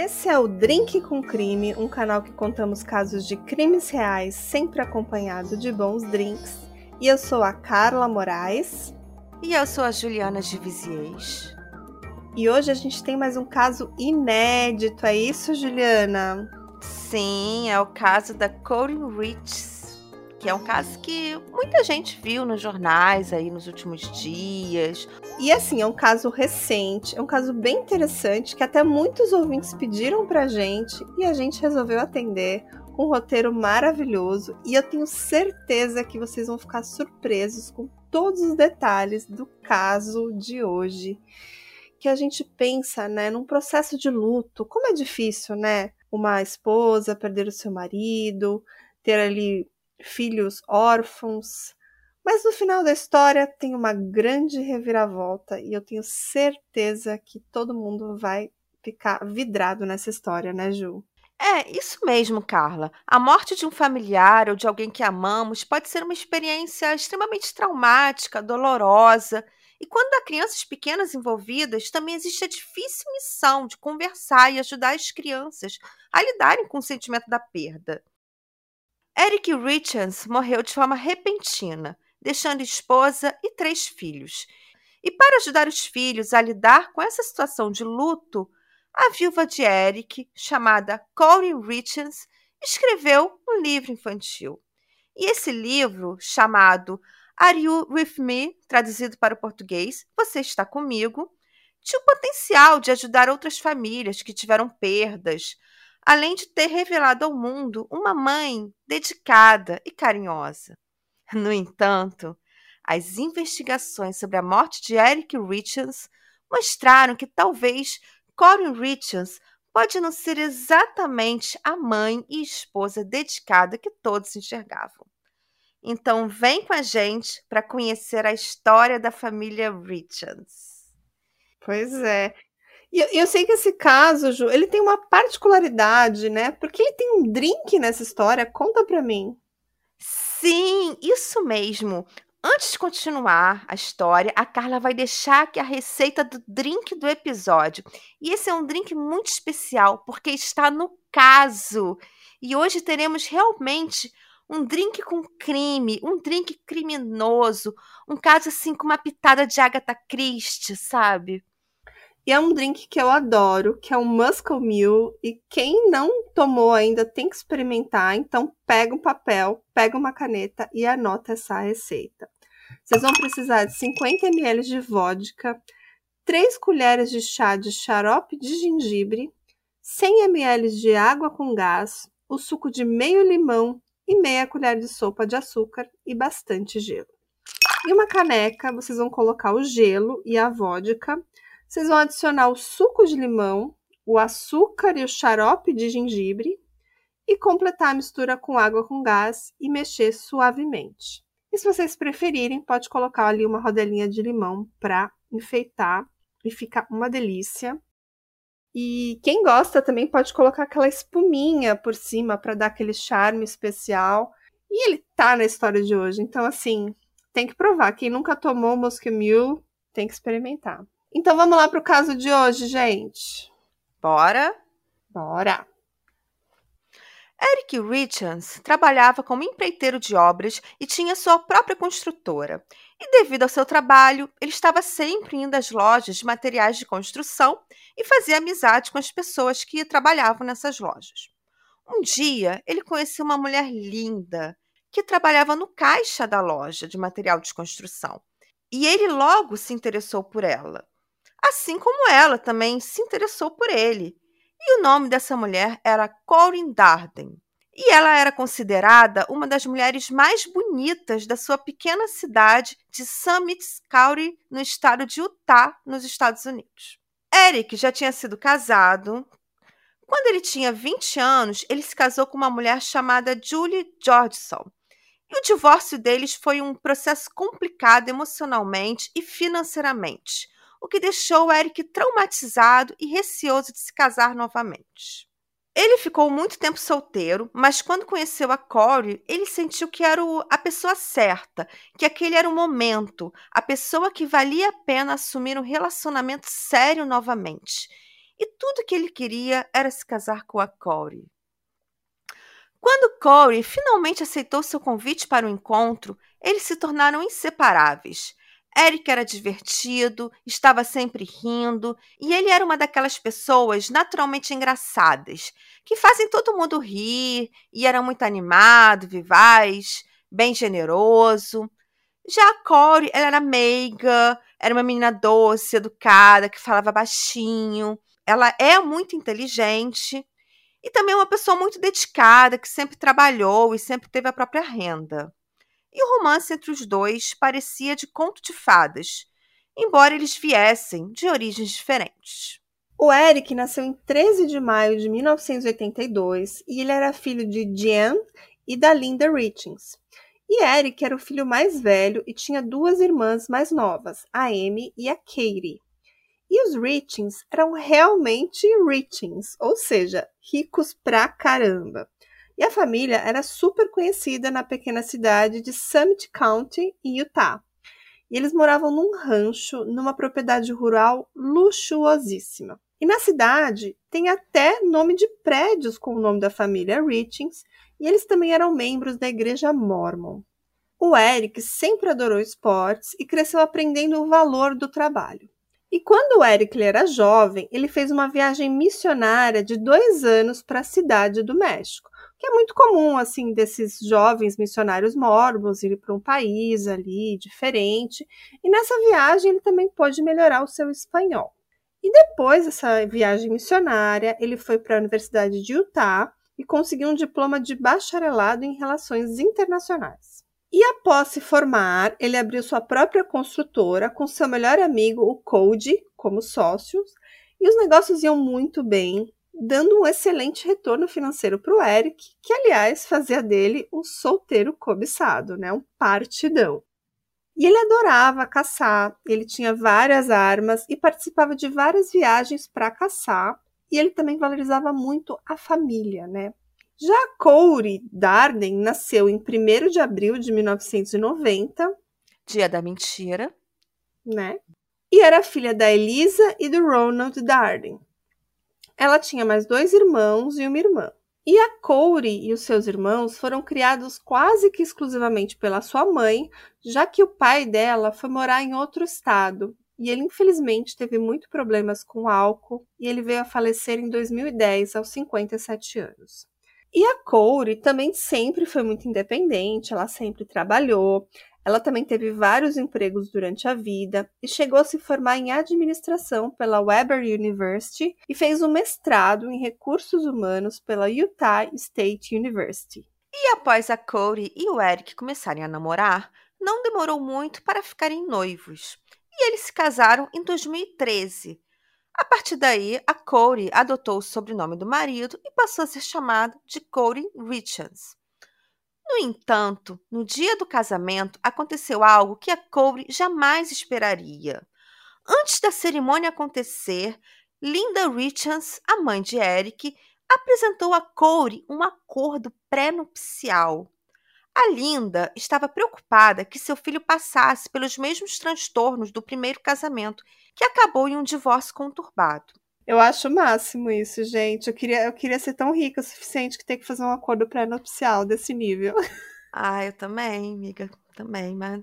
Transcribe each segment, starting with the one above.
Esse é o Drink com Crime, um canal que contamos casos de crimes reais, sempre acompanhado de bons drinks. E eu sou a Carla Moraes. E eu sou a Juliana de Viziers. E hoje a gente tem mais um caso inédito, é isso, Juliana? Sim, é o caso da Corinne Rich que é um caso que muita gente viu nos jornais aí nos últimos dias. E assim, é um caso recente, é um caso bem interessante que até muitos ouvintes pediram pra gente e a gente resolveu atender com um roteiro maravilhoso e eu tenho certeza que vocês vão ficar surpresos com todos os detalhes do caso de hoje. Que a gente pensa, né, num processo de luto, como é difícil, né? Uma esposa perder o seu marido, ter ali filhos órfãos. Mas no final da história tem uma grande reviravolta e eu tenho certeza que todo mundo vai ficar vidrado nessa história, né, Ju? É, isso mesmo, Carla. A morte de um familiar ou de alguém que amamos pode ser uma experiência extremamente traumática, dolorosa. E quando há crianças pequenas envolvidas, também existe a difícil missão de conversar e ajudar as crianças a lidarem com o sentimento da perda. Eric Richards morreu de forma repentina, deixando esposa e três filhos. E para ajudar os filhos a lidar com essa situação de luto, a viúva de Eric, chamada Corinne Richards, escreveu um livro infantil. E esse livro, chamado Are You With Me, traduzido para o português, Você Está Comigo, tinha o potencial de ajudar outras famílias que tiveram perdas, além de ter revelado ao mundo uma mãe dedicada e carinhosa. No entanto, as investigações sobre a morte de Eric Richards mostraram que talvez Corinne Richards pode não ser exatamente a mãe e esposa dedicada que todos enxergavam. Então, vem com a gente para conhecer a história da família Richards. Pois é. E eu, eu, sei que esse caso, Ju, ele tem uma particularidade, né? Porque ele tem um drink nessa história. Conta pra mim. Sim, isso mesmo. Antes de continuar a história, a Carla vai deixar aqui a receita do drink do episódio. E esse é um drink muito especial porque está no caso. E hoje teremos realmente um drink com crime, um drink criminoso, um caso assim com uma pitada de Agatha Christie, sabe? E é um drink que eu adoro, que é o Muscle Mule. E quem não tomou ainda tem que experimentar. Então pega um papel, pega uma caneta e anota essa receita. Vocês vão precisar de 50 ml de vodka, 3 colheres de chá de xarope de gengibre, 100 ml de água com gás, o suco de meio limão e meia colher de sopa de açúcar e bastante gelo. Em uma caneca, vocês vão colocar o gelo e a vodka vocês vão adicionar o suco de limão, o açúcar e o xarope de gengibre e completar a mistura com água com gás e mexer suavemente. E se vocês preferirem, pode colocar ali uma rodelinha de limão para enfeitar e fica uma delícia. E quem gosta também pode colocar aquela espuminha por cima para dar aquele charme especial. E ele tá na história de hoje, então assim, tem que provar. Quem nunca tomou Mosque Mule tem que experimentar. Então vamos lá para o caso de hoje, gente. Bora? Bora! Eric Richards trabalhava como empreiteiro de obras e tinha sua própria construtora. E devido ao seu trabalho, ele estava sempre indo às lojas de materiais de construção e fazia amizade com as pessoas que trabalhavam nessas lojas. Um dia, ele conheceu uma mulher linda que trabalhava no caixa da loja de material de construção. E ele logo se interessou por ela assim como ela também se interessou por ele. E o nome dessa mulher era Corinne Darden. E ela era considerada uma das mulheres mais bonitas da sua pequena cidade de Summit County, no estado de Utah, nos Estados Unidos. Eric já tinha sido casado. Quando ele tinha 20 anos, ele se casou com uma mulher chamada Julie Georgeson. E o divórcio deles foi um processo complicado emocionalmente e financeiramente o que deixou Eric traumatizado e receoso de se casar novamente. Ele ficou muito tempo solteiro, mas quando conheceu a Corey, ele sentiu que era o, a pessoa certa, que aquele era o momento, a pessoa que valia a pena assumir um relacionamento sério novamente. e tudo que ele queria era se casar com a Corey. Quando Corey finalmente aceitou seu convite para o encontro, eles se tornaram inseparáveis. Eric era divertido, estava sempre rindo, e ele era uma daquelas pessoas naturalmente engraçadas, que fazem todo mundo rir, e era muito animado, vivaz, bem generoso. Já a Corey, ela era meiga, era uma menina doce, educada, que falava baixinho. Ela é muito inteligente e também uma pessoa muito dedicada, que sempre trabalhou e sempre teve a própria renda. E o romance entre os dois parecia de conto de fadas, embora eles viessem de origens diferentes. O Eric nasceu em 13 de maio de 1982 e ele era filho de Jen e da Linda Richings. E Eric era o filho mais velho e tinha duas irmãs mais novas, a Amy e a Katie. E os Richings eram realmente Richings, ou seja, ricos pra caramba. E a família era super conhecida na pequena cidade de Summit County, em Utah. E eles moravam num rancho, numa propriedade rural luxuosíssima. E na cidade tem até nome de prédios com o nome da família Richings, e eles também eram membros da igreja Mormon. O Eric sempre adorou esportes e cresceu aprendendo o valor do trabalho. E quando o Eric era jovem, ele fez uma viagem missionária de dois anos para a cidade do México, que é muito comum, assim, desses jovens missionários mormons ir para um país ali diferente. E nessa viagem ele também pôde melhorar o seu espanhol. E depois dessa viagem missionária, ele foi para a Universidade de Utah e conseguiu um diploma de bacharelado em relações internacionais. E após se formar, ele abriu sua própria construtora com seu melhor amigo, o Cody, como sócios, e os negócios iam muito bem, dando um excelente retorno financeiro para o Eric, que aliás fazia dele um solteiro cobiçado, né? um partidão. E ele adorava caçar, ele tinha várias armas e participava de várias viagens para caçar, e ele também valorizava muito a família, né? Já Corey Darden nasceu em 1 de abril de 1990. Dia da mentira. Né? E era filha da Elisa e do Ronald Darden. Ela tinha mais dois irmãos e uma irmã. E a Corey e os seus irmãos foram criados quase que exclusivamente pela sua mãe, já que o pai dela foi morar em outro estado e ele infelizmente teve muitos problemas com álcool e ele veio a falecer em 2010 aos 57 anos. E a Corey também sempre foi muito independente, ela sempre trabalhou, ela também teve vários empregos durante a vida e chegou a se formar em administração pela Weber University e fez um mestrado em recursos humanos pela Utah State University. E após a Corey e o Eric começarem a namorar, não demorou muito para ficarem noivos e eles se casaram em 2013. A partir daí, a Corey adotou o sobrenome do marido e passou a ser chamada de Corey Richards. No entanto, no dia do casamento aconteceu algo que a Corey jamais esperaria. Antes da cerimônia acontecer, Linda Richards, a mãe de Eric, apresentou a Corey um acordo pré-nupcial. A Linda estava preocupada que seu filho passasse pelos mesmos transtornos do primeiro casamento, que acabou em um divórcio conturbado. Eu acho o máximo isso, gente. Eu queria, eu queria ser tão rica o suficiente que ter que fazer um acordo pré-nupcial desse nível. Ah, eu também, amiga. Também, mas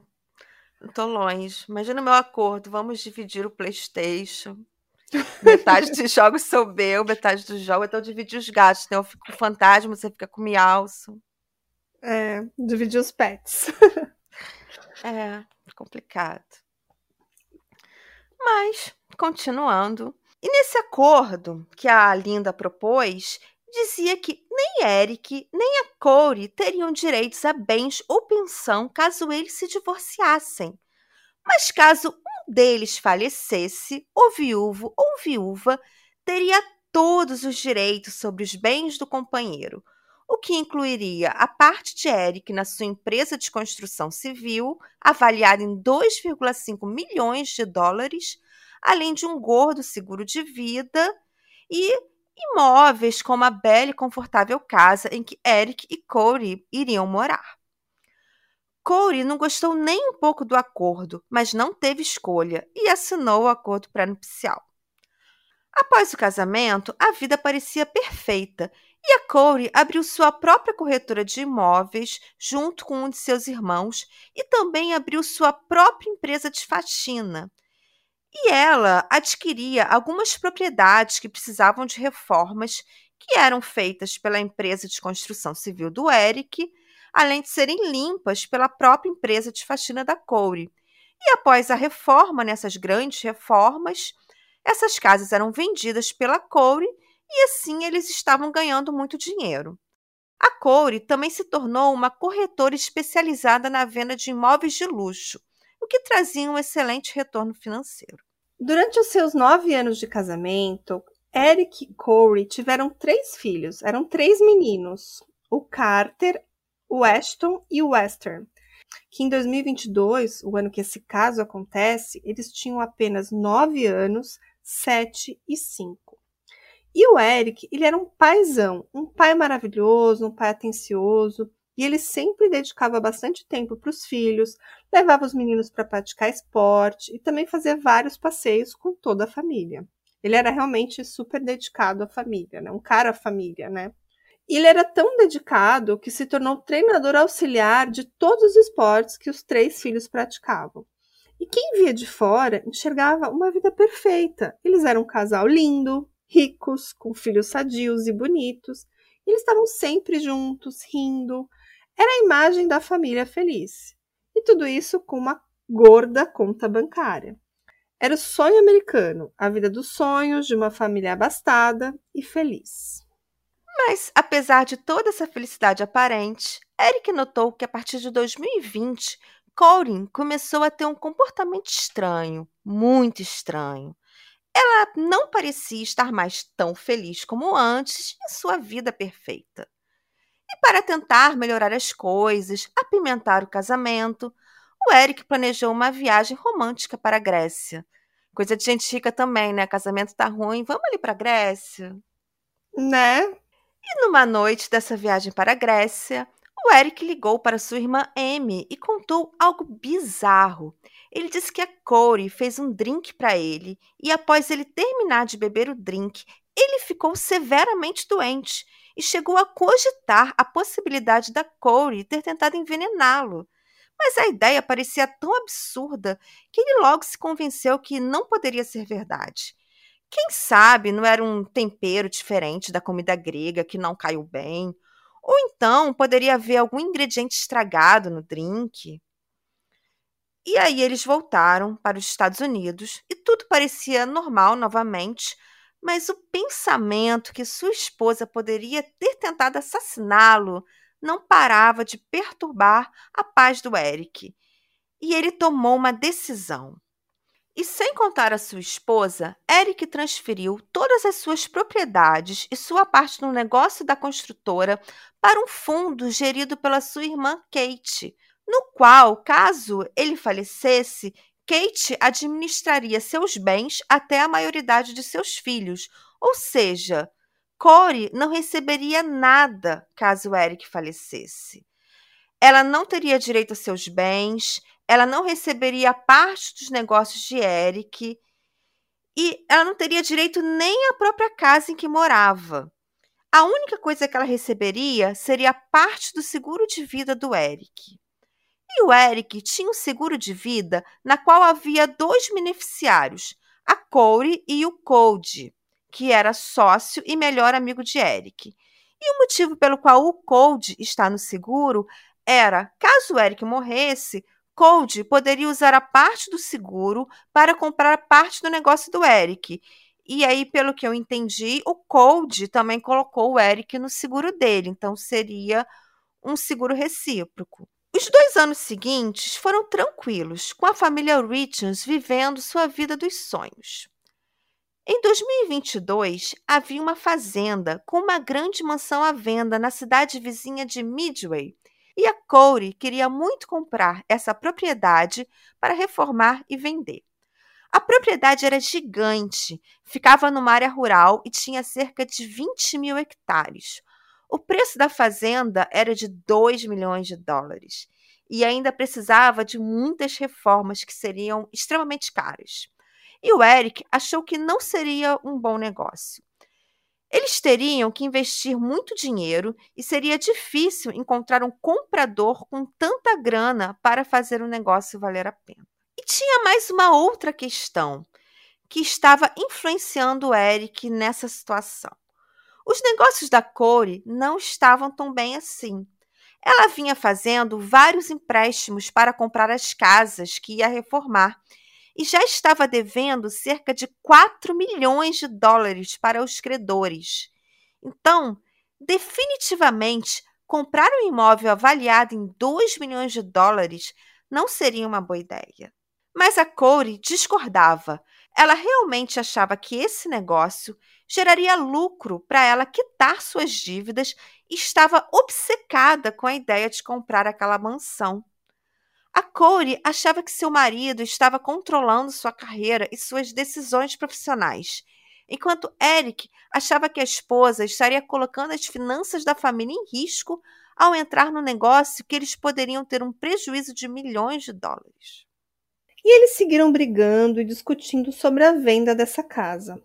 eu tô longe. Imagina o meu acordo. Vamos dividir o Playstation. Metade dos jogos sou meu, metade dos jogos, então dividir os gastos. Né? Eu fico com fantasma, você fica com mialço. É, dividir os pets. é, complicado. Mas, continuando. E nesse acordo que a Linda propôs, dizia que nem Eric nem a Corey teriam direitos a bens ou pensão caso eles se divorciassem. Mas caso um deles falecesse, o viúvo ou viúva teria todos os direitos sobre os bens do companheiro, o que incluiria a parte de Eric na sua empresa de construção civil, avaliada em 2,5 milhões de dólares, além de um gordo seguro de vida e imóveis como a bela e confortável casa em que Eric e Corey iriam morar. Corey não gostou nem um pouco do acordo, mas não teve escolha e assinou o acordo pré-nupcial. Após o casamento, a vida parecia perfeita e a Corey abriu sua própria corretora de imóveis junto com um de seus irmãos e também abriu sua própria empresa de faxina. E ela adquiria algumas propriedades que precisavam de reformas que eram feitas pela empresa de construção civil do Eric, além de serem limpas pela própria empresa de faxina da Corey. E após a reforma, nessas grandes reformas, essas casas eram vendidas pela Corey e assim eles estavam ganhando muito dinheiro. A Corey também se tornou uma corretora especializada na venda de imóveis de luxo, o que trazia um excelente retorno financeiro. Durante os seus nove anos de casamento, Eric e Corey tiveram três filhos, eram três meninos: o Carter, o Ashton e o Western. Que em 2022, o ano que esse caso acontece, eles tinham apenas nove anos, sete e cinco. E o Eric, ele era um paizão, um pai maravilhoso, um pai atencioso, e ele sempre dedicava bastante tempo para os filhos, levava os meninos para praticar esporte e também fazia vários passeios com toda a família. Ele era realmente super dedicado à família, né? Um cara família, né? Ele era tão dedicado que se tornou treinador auxiliar de todos os esportes que os três filhos praticavam. E quem via de fora enxergava uma vida perfeita. Eles eram um casal lindo, ricos, com filhos sadios e bonitos. E eles estavam sempre juntos, rindo. Era a imagem da família feliz. E tudo isso com uma gorda conta bancária. Era o sonho americano, a vida dos sonhos de uma família abastada e feliz. Mas, apesar de toda essa felicidade aparente, Eric notou que a partir de 2020, Corin começou a ter um comportamento estranho, muito estranho. Ela não parecia estar mais tão feliz como antes em sua vida perfeita. E para tentar melhorar as coisas, apimentar o casamento, o Eric planejou uma viagem romântica para a Grécia. Coisa de gente rica também, né? Casamento tá ruim, vamos ali para a Grécia. Né? E numa noite dessa viagem para a Grécia, o Eric ligou para sua irmã Amy e contou algo bizarro. Ele disse que a Corey fez um drink para ele e, após ele terminar de beber o drink, ele ficou severamente doente e chegou a cogitar a possibilidade da Corey ter tentado envenená-lo. Mas a ideia parecia tão absurda que ele logo se convenceu que não poderia ser verdade. Quem sabe não era um tempero diferente da comida grega que não caiu bem? Ou então poderia haver algum ingrediente estragado no drink? E aí eles voltaram para os Estados Unidos e tudo parecia normal novamente, mas o pensamento que sua esposa poderia ter tentado assassiná-lo não parava de perturbar a paz do Eric. E ele tomou uma decisão. E sem contar a sua esposa, Eric transferiu todas as suas propriedades e sua parte no negócio da construtora para um fundo gerido pela sua irmã Kate, no qual, caso ele falecesse, Kate administraria seus bens até a maioridade de seus filhos, ou seja, Corey não receberia nada caso Eric falecesse. Ela não teria direito a seus bens, ela não receberia parte dos negócios de Eric e ela não teria direito nem à própria casa em que morava. A única coisa que ela receberia seria parte do seguro de vida do Eric. E o Eric tinha um seguro de vida na qual havia dois beneficiários, a Corey e o Code, que era sócio e melhor amigo de Eric. E o motivo pelo qual o Code está no seguro era, caso o Eric morresse, Code poderia usar a parte do seguro para comprar parte do negócio do Eric. E aí, pelo que eu entendi, o Code também colocou o Eric no seguro dele, então seria um seguro recíproco. Os dois anos seguintes foram tranquilos, com a família Richards vivendo sua vida dos sonhos. Em 2022, havia uma fazenda com uma grande mansão à venda na cidade vizinha de Midway, e a Corey queria muito comprar essa propriedade para reformar e vender. A propriedade era gigante, ficava numa área rural e tinha cerca de 20 mil hectares, o preço da fazenda era de 2 milhões de dólares e ainda precisava de muitas reformas que seriam extremamente caras. e o Eric achou que não seria um bom negócio. Eles teriam que investir muito dinheiro e seria difícil encontrar um comprador com tanta grana para fazer o negócio valer a pena. E tinha mais uma outra questão que estava influenciando o Eric nessa situação. Os negócios da Corey não estavam tão bem assim. Ela vinha fazendo vários empréstimos para comprar as casas que ia reformar e já estava devendo cerca de 4 milhões de dólares para os credores. Então, definitivamente, comprar um imóvel avaliado em 2 milhões de dólares não seria uma boa ideia. Mas a Corey discordava. Ela realmente achava que esse negócio geraria lucro para ela quitar suas dívidas e estava obcecada com a ideia de comprar aquela mansão. A Corey achava que seu marido estava controlando sua carreira e suas decisões profissionais, enquanto Eric achava que a esposa estaria colocando as finanças da família em risco ao entrar no negócio que eles poderiam ter um prejuízo de milhões de dólares. E eles seguiram brigando e discutindo sobre a venda dessa casa,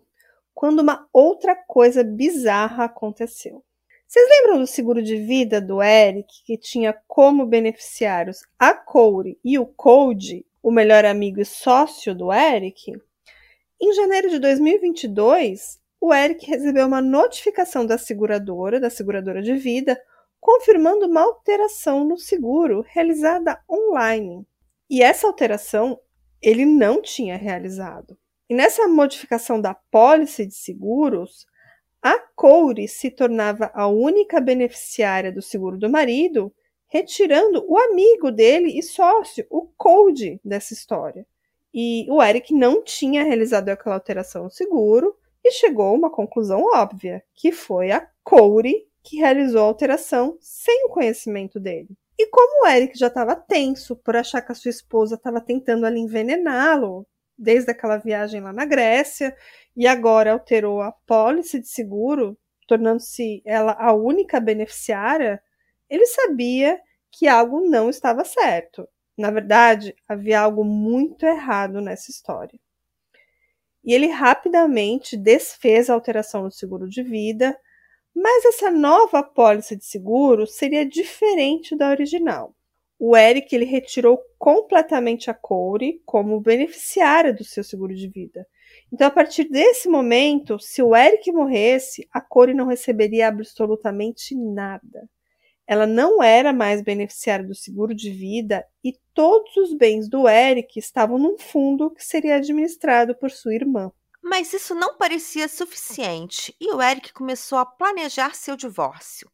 quando uma outra coisa bizarra aconteceu. Vocês lembram do seguro de vida do Eric, que tinha como beneficiários a Corey e o Cody, o melhor amigo e sócio do Eric? Em janeiro de 2022, o Eric recebeu uma notificação da seguradora, da seguradora de vida, confirmando uma alteração no seguro realizada online. E essa alteração ele não tinha realizado. E nessa modificação da pólice de seguros, a Coure se tornava a única beneficiária do seguro do marido, retirando o amigo dele e sócio, o Cody, dessa história. E o Eric não tinha realizado aquela alteração no seguro e chegou a uma conclusão óbvia, que foi a Corey que realizou a alteração sem o conhecimento dele. E como o Eric já estava tenso por achar que a sua esposa estava tentando ali envenená-lo, desde aquela viagem lá na Grécia, e agora alterou a pólice de seguro, tornando-se ela a única beneficiária, ele sabia que algo não estava certo. Na verdade, havia algo muito errado nessa história. E ele rapidamente desfez a alteração do seguro de vida, mas essa nova apólice de seguro seria diferente da original. O Eric ele retirou completamente a Corey como beneficiária do seu seguro de vida. Então, a partir desse momento, se o Eric morresse, a Corey não receberia absolutamente nada. Ela não era mais beneficiária do seguro de vida e todos os bens do Eric estavam num fundo que seria administrado por sua irmã. Mas isso não parecia suficiente e o Eric começou a planejar seu divórcio.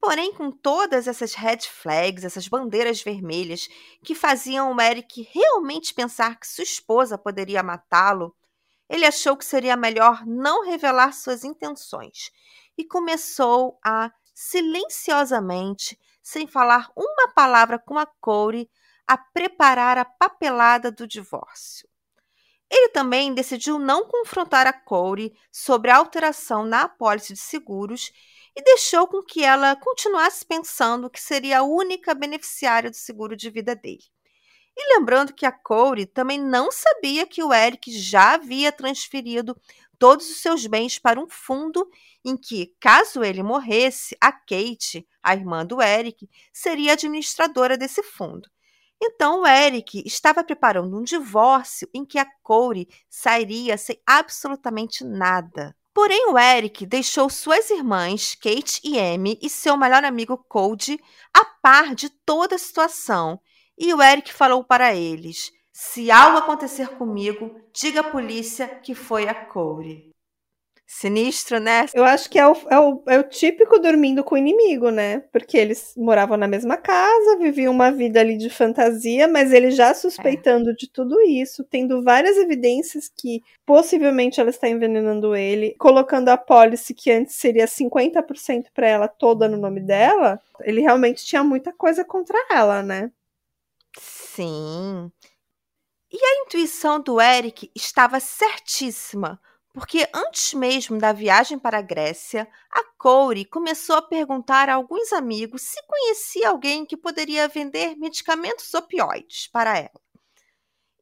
Porém, com todas essas red flags, essas bandeiras vermelhas que faziam o Eric realmente pensar que sua esposa poderia matá-lo, ele achou que seria melhor não revelar suas intenções e começou a silenciosamente, sem falar uma palavra com a Corey, a preparar a papelada do divórcio. Ele também decidiu não confrontar a Corey sobre a alteração na apólice de seguros e deixou com que ela continuasse pensando que seria a única beneficiária do seguro de vida dele. E lembrando que a Corey também não sabia que o Eric já havia transferido todos os seus bens para um fundo em que, caso ele morresse, a Kate, a irmã do Eric, seria administradora desse fundo. Então, o Eric estava preparando um divórcio em que a Corey sairia sem absolutamente nada. Porém, o Eric deixou suas irmãs, Kate e Amy, e seu melhor amigo Cody a par de toda a situação. E o Eric falou para eles: Se algo acontecer comigo, diga à polícia que foi a Corey. Sinistro, né? Eu acho que é o, é, o, é o típico dormindo com o inimigo, né? Porque eles moravam na mesma casa, viviam uma vida ali de fantasia, mas ele já suspeitando é. de tudo isso, tendo várias evidências que possivelmente ela está envenenando ele, colocando a pólice que antes seria 50% para ela toda no nome dela, ele realmente tinha muita coisa contra ela, né? Sim. E a intuição do Eric estava certíssima porque antes mesmo da viagem para a Grécia, a Corey começou a perguntar a alguns amigos se conhecia alguém que poderia vender medicamentos opioides para ela.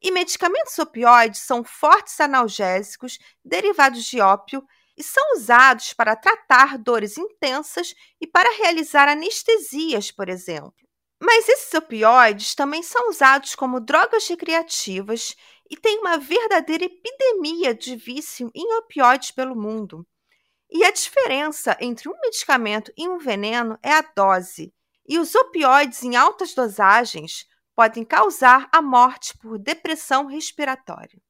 E medicamentos opioides são fortes analgésicos derivados de ópio e são usados para tratar dores intensas e para realizar anestesias, por exemplo. Mas esses opioides também são usados como drogas recreativas e tem uma verdadeira epidemia de vício em opioides pelo mundo. E a diferença entre um medicamento e um veneno é a dose. E os opioides em altas dosagens podem causar a morte por depressão respiratória.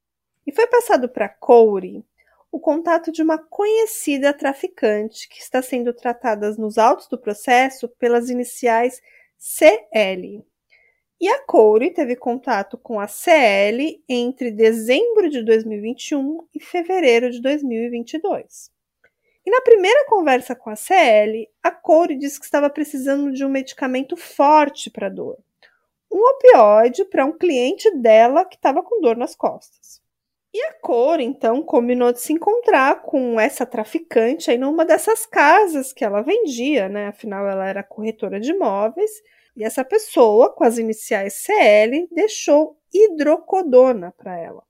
E foi passado para Corey o contato de uma conhecida traficante que está sendo tratada nos autos do processo pelas iniciais CL. E a Corey teve contato com a CL entre dezembro de 2021 e fevereiro de 2022. E na primeira conversa com a CL, a Corey disse que estava precisando de um medicamento forte para dor. Um opioide para um cliente dela que estava com dor nas costas. E a Cor, então, combinou de se encontrar com essa traficante aí numa dessas casas que ela vendia, né? Afinal, ela era corretora de imóveis. E essa pessoa, com as iniciais CL, deixou hidrocodona para ela.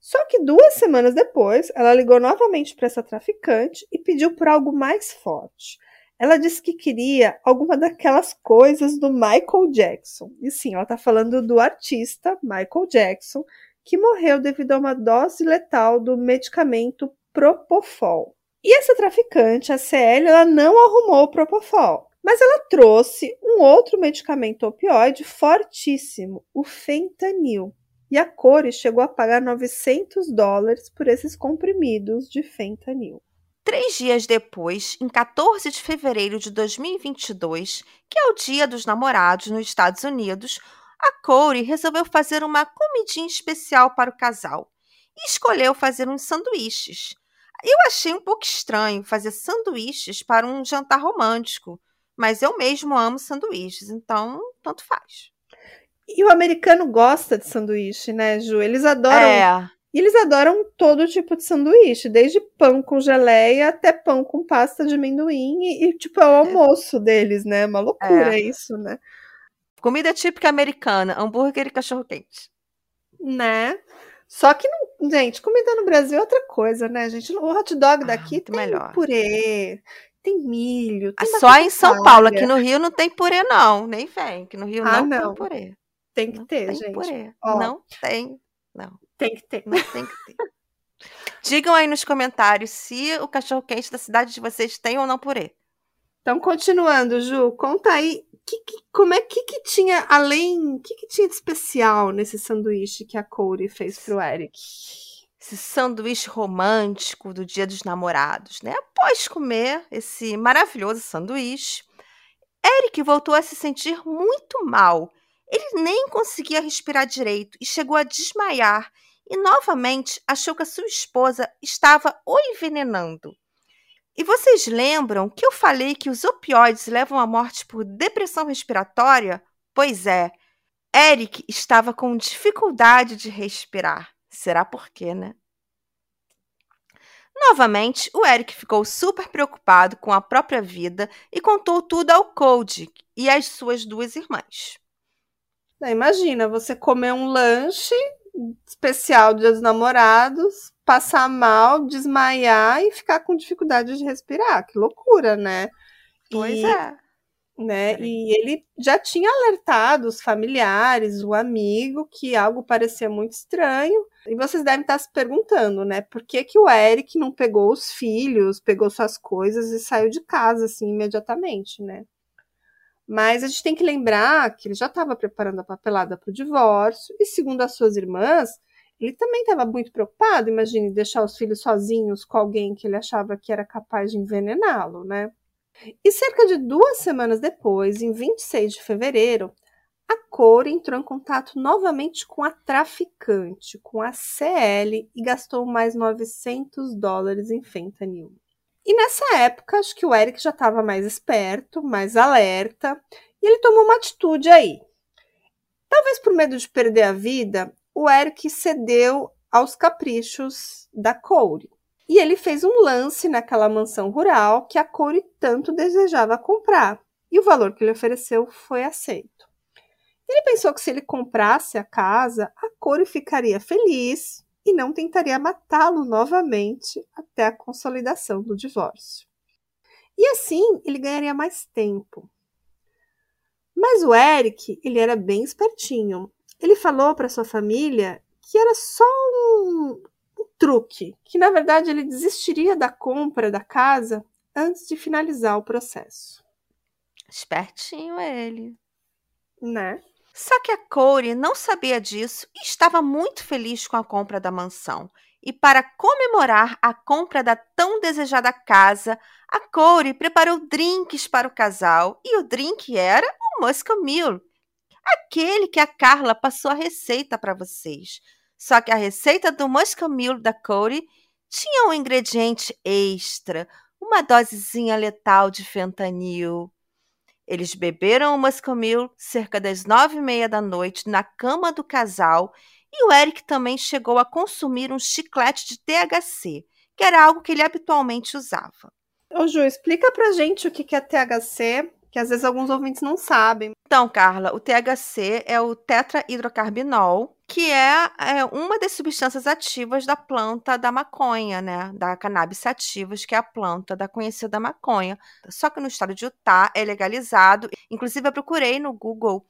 Só que duas semanas depois, ela ligou novamente para essa traficante e pediu por algo mais forte. Ela disse que queria alguma daquelas coisas do Michael Jackson. E sim, ela está falando do artista Michael Jackson, que morreu devido a uma dose letal do medicamento Propofol. E essa traficante, a CL, ela não arrumou o Propofol, mas ela trouxe um outro medicamento opioide fortíssimo, o fentanil. E a Core chegou a pagar 900 dólares por esses comprimidos de fentanil. Três dias depois, em 14 de fevereiro de 2022, que é o Dia dos Namorados nos Estados Unidos, a Corey resolveu fazer uma comidinha especial para o casal e escolheu fazer uns sanduíches. Eu achei um pouco estranho fazer sanduíches para um jantar romântico, mas eu mesmo amo sanduíches, então tanto faz. E o americano gosta de sanduíche, né, Ju? Eles adoram. É. Eles adoram todo tipo de sanduíche, desde pão com geleia até pão com pasta de amendoim e, e tipo, é o é. almoço deles, né? Uma loucura é. isso, né? Comida típica americana, hambúrguer e cachorro-quente. Né? Só que, não, gente, comida no Brasil é outra coisa, né, gente? O hot dog ah, daqui ah, tem melhor. purê, tem milho. Tem só em São Paulo, aqui no Rio não tem purê, não. Nem vem, que no Rio ah, não, não, tem purê. Tem que não ter, tem gente. Purê. Ó, não tem, não. Tem que ter. Não tem que ter. Digam aí nos comentários se o cachorro-quente da cidade de vocês tem ou não purê. Então, continuando, Ju, conta aí que, que, como é que, que tinha além, o que, que tinha de especial nesse sanduíche que a Corey fez pro Eric? Esse sanduíche romântico do Dia dos Namorados, né? Após comer esse maravilhoso sanduíche, Eric voltou a se sentir muito mal. Ele nem conseguia respirar direito e chegou a desmaiar e novamente achou que a sua esposa estava o envenenando. E vocês lembram que eu falei que os opioides levam à morte por depressão respiratória? Pois é, Eric estava com dificuldade de respirar. Será por quê, né? Novamente, o Eric ficou super preocupado com a própria vida e contou tudo ao Cody e às suas duas irmãs. Imagina, você comer um lanche especial Dia dos Namorados, passar mal, desmaiar e ficar com dificuldade de respirar. Que loucura, né? Pois e, é. Né? E ele já tinha alertado os familiares, o amigo, que algo parecia muito estranho. E vocês devem estar se perguntando, né? Por que, que o Eric não pegou os filhos, pegou suas coisas e saiu de casa assim imediatamente, né? Mas a gente tem que lembrar que ele já estava preparando a papelada para o divórcio, e segundo as suas irmãs, ele também estava muito preocupado, imagine, deixar os filhos sozinhos com alguém que ele achava que era capaz de envenená-lo, né? E cerca de duas semanas depois, em 26 de fevereiro, a Cor entrou em contato novamente com a traficante, com a CL, e gastou mais 900 dólares em fentanil. E nessa época, acho que o Eric já estava mais esperto, mais alerta, e ele tomou uma atitude aí. Talvez por medo de perder a vida, o Eric cedeu aos caprichos da Corey. E ele fez um lance naquela mansão rural que a Corey tanto desejava comprar. E o valor que ele ofereceu foi aceito. Ele pensou que se ele comprasse a casa, a Corey ficaria feliz e não tentaria matá-lo novamente até a consolidação do divórcio. E assim ele ganharia mais tempo. Mas o Eric, ele era bem espertinho. Ele falou para sua família que era só um, truque, que na verdade ele desistiria da compra da casa antes de finalizar o processo. Espertinho ele. Né? Só que a Corey não sabia disso e estava muito feliz com a compra da mansão. E para comemorar a compra da tão desejada casa, a Corey preparou drinks para o casal e o drink era o Muscle Mule, aquele que a Carla passou a receita para vocês. Só que a receita do Muscle Mule da Corey tinha um ingrediente extra, uma dosezinha letal de fentanil. Eles beberam o Muscle Mule cerca das nove e meia da noite na cama do casal e o Eric também chegou a consumir um chiclete de THC, que era algo que ele habitualmente usava. Ô Ju, explica pra gente o que é THC, que às vezes alguns ouvintes não sabem. Então, Carla, o THC é o tetrahidrocarbinol, que é, é, uma das substâncias ativas da planta da maconha, né? Da cannabis sativas, que é a planta da conhecida maconha. Só que no estado de Utah é legalizado. Inclusive, eu procurei no Google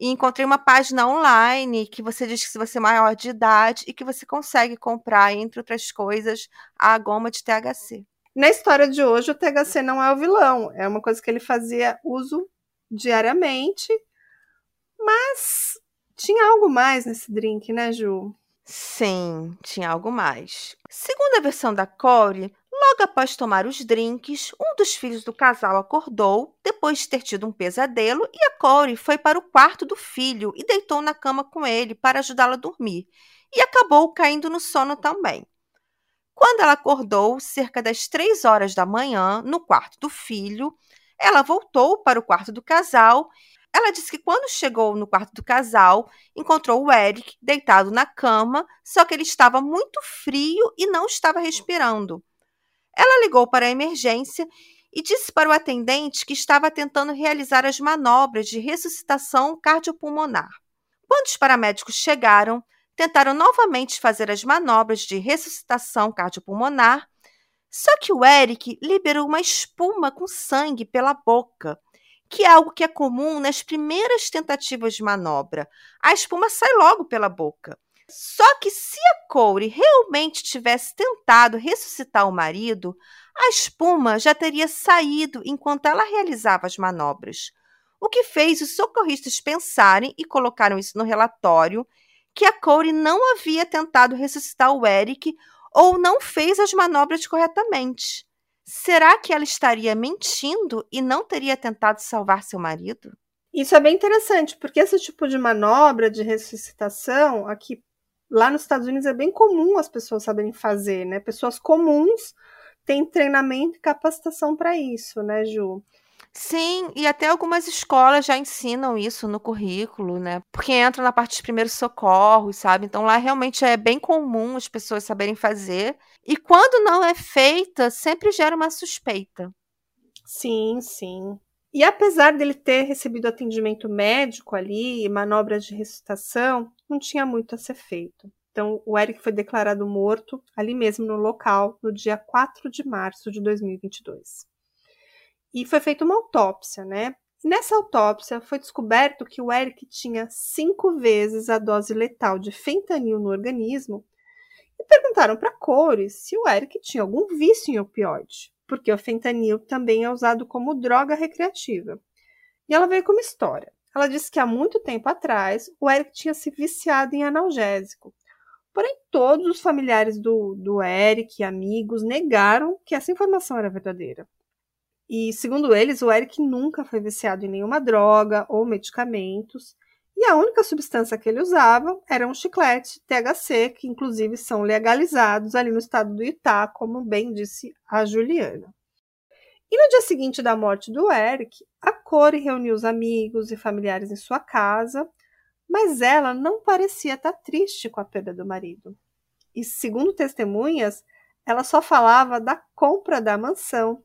e encontrei uma página online que você diz que se você é maior de idade e que você consegue comprar, entre outras coisas, a goma de THC. Na história de hoje, o THC não é o vilão, é uma coisa que ele fazia uso diariamente, mas tinha algo mais nesse drink, né, Ju? Sim, tinha algo mais. Segundo a versão da Corey, logo após tomar os drinks, um dos filhos do casal acordou depois de ter tido um pesadelo e a Corey foi para o quarto do filho e deitou na cama com ele para ajudá-lo a dormir e acabou caindo no sono também. Quando ela acordou, cerca das três horas da manhã, no quarto do filho, ela voltou para o quarto do casal. Ela disse que quando chegou no quarto do casal, encontrou o Eric deitado na cama, só que ele estava muito frio e não estava respirando. Ela ligou para a emergência e disse para o atendente que estava tentando realizar as manobras de ressuscitação cardiopulmonar. Quando os paramédicos chegaram, tentaram novamente fazer as manobras de ressuscitação cardiopulmonar, só que o Eric liberou uma espuma com sangue pela boca, que é algo que é comum nas primeiras tentativas de manobra. A espuma sai logo pela boca. Só que se a Corey realmente tivesse tentado ressuscitar o marido, a espuma já teria saído enquanto ela realizava as manobras. O que fez os socorristas pensarem e colocaram isso no relatório que a Corey não havia tentado ressuscitar o Eric ou não fez as manobras corretamente. Será que ela estaria mentindo e não teria tentado salvar seu marido? Isso é bem interessante, porque esse tipo de manobra de ressuscitação, aqui lá nos Estados Unidos é bem comum as pessoas saberem fazer, né? Pessoas comuns têm treinamento e capacitação para isso, né, Ju? Sim, e até algumas escolas já ensinam isso no currículo, né? Porque entra na parte de primeiros socorros, sabe? Então lá realmente é bem comum as pessoas saberem fazer. E quando não é feita, sempre gera uma suspeita. Sim, sim. E apesar dele ter recebido atendimento médico ali, manobras de ressuscitação, não tinha muito a ser feito. Então, o Eric foi declarado morto ali mesmo no local, no dia 4 de março de 2022 e foi feita uma autópsia, né? Nessa autópsia foi descoberto que o Eric tinha cinco vezes a dose letal de fentanil no organismo e perguntaram para Cores se o Eric tinha algum vício em opioide, porque o fentanil também é usado como droga recreativa. E ela veio com uma história. Ela disse que há muito tempo atrás o Eric tinha se viciado em analgésico. Porém, todos os familiares do, do Eric e amigos negaram que essa informação era verdadeira. E, segundo eles, o Eric nunca foi viciado em nenhuma droga ou medicamentos. E a única substância que ele usava era um chiclete THC, que inclusive são legalizados ali no estado do Utah, como bem disse a Juliana. E no dia seguinte da morte do Eric, a Corey reuniu os amigos e familiares em sua casa, mas ela não parecia estar triste com a perda do marido. E segundo testemunhas, ela só falava da compra da mansão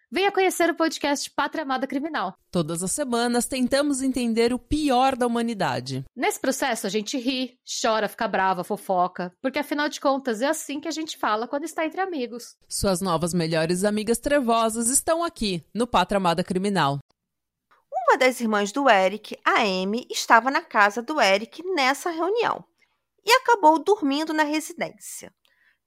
venha conhecer o podcast Pátria Amada Criminal. Todas as semanas tentamos entender o pior da humanidade. Nesse processo a gente ri, chora, fica brava, fofoca, porque afinal de contas é assim que a gente fala quando está entre amigos. Suas novas melhores amigas trevosas estão aqui no Pátria Amada Criminal. Uma das irmãs do Eric, a Amy, estava na casa do Eric nessa reunião e acabou dormindo na residência.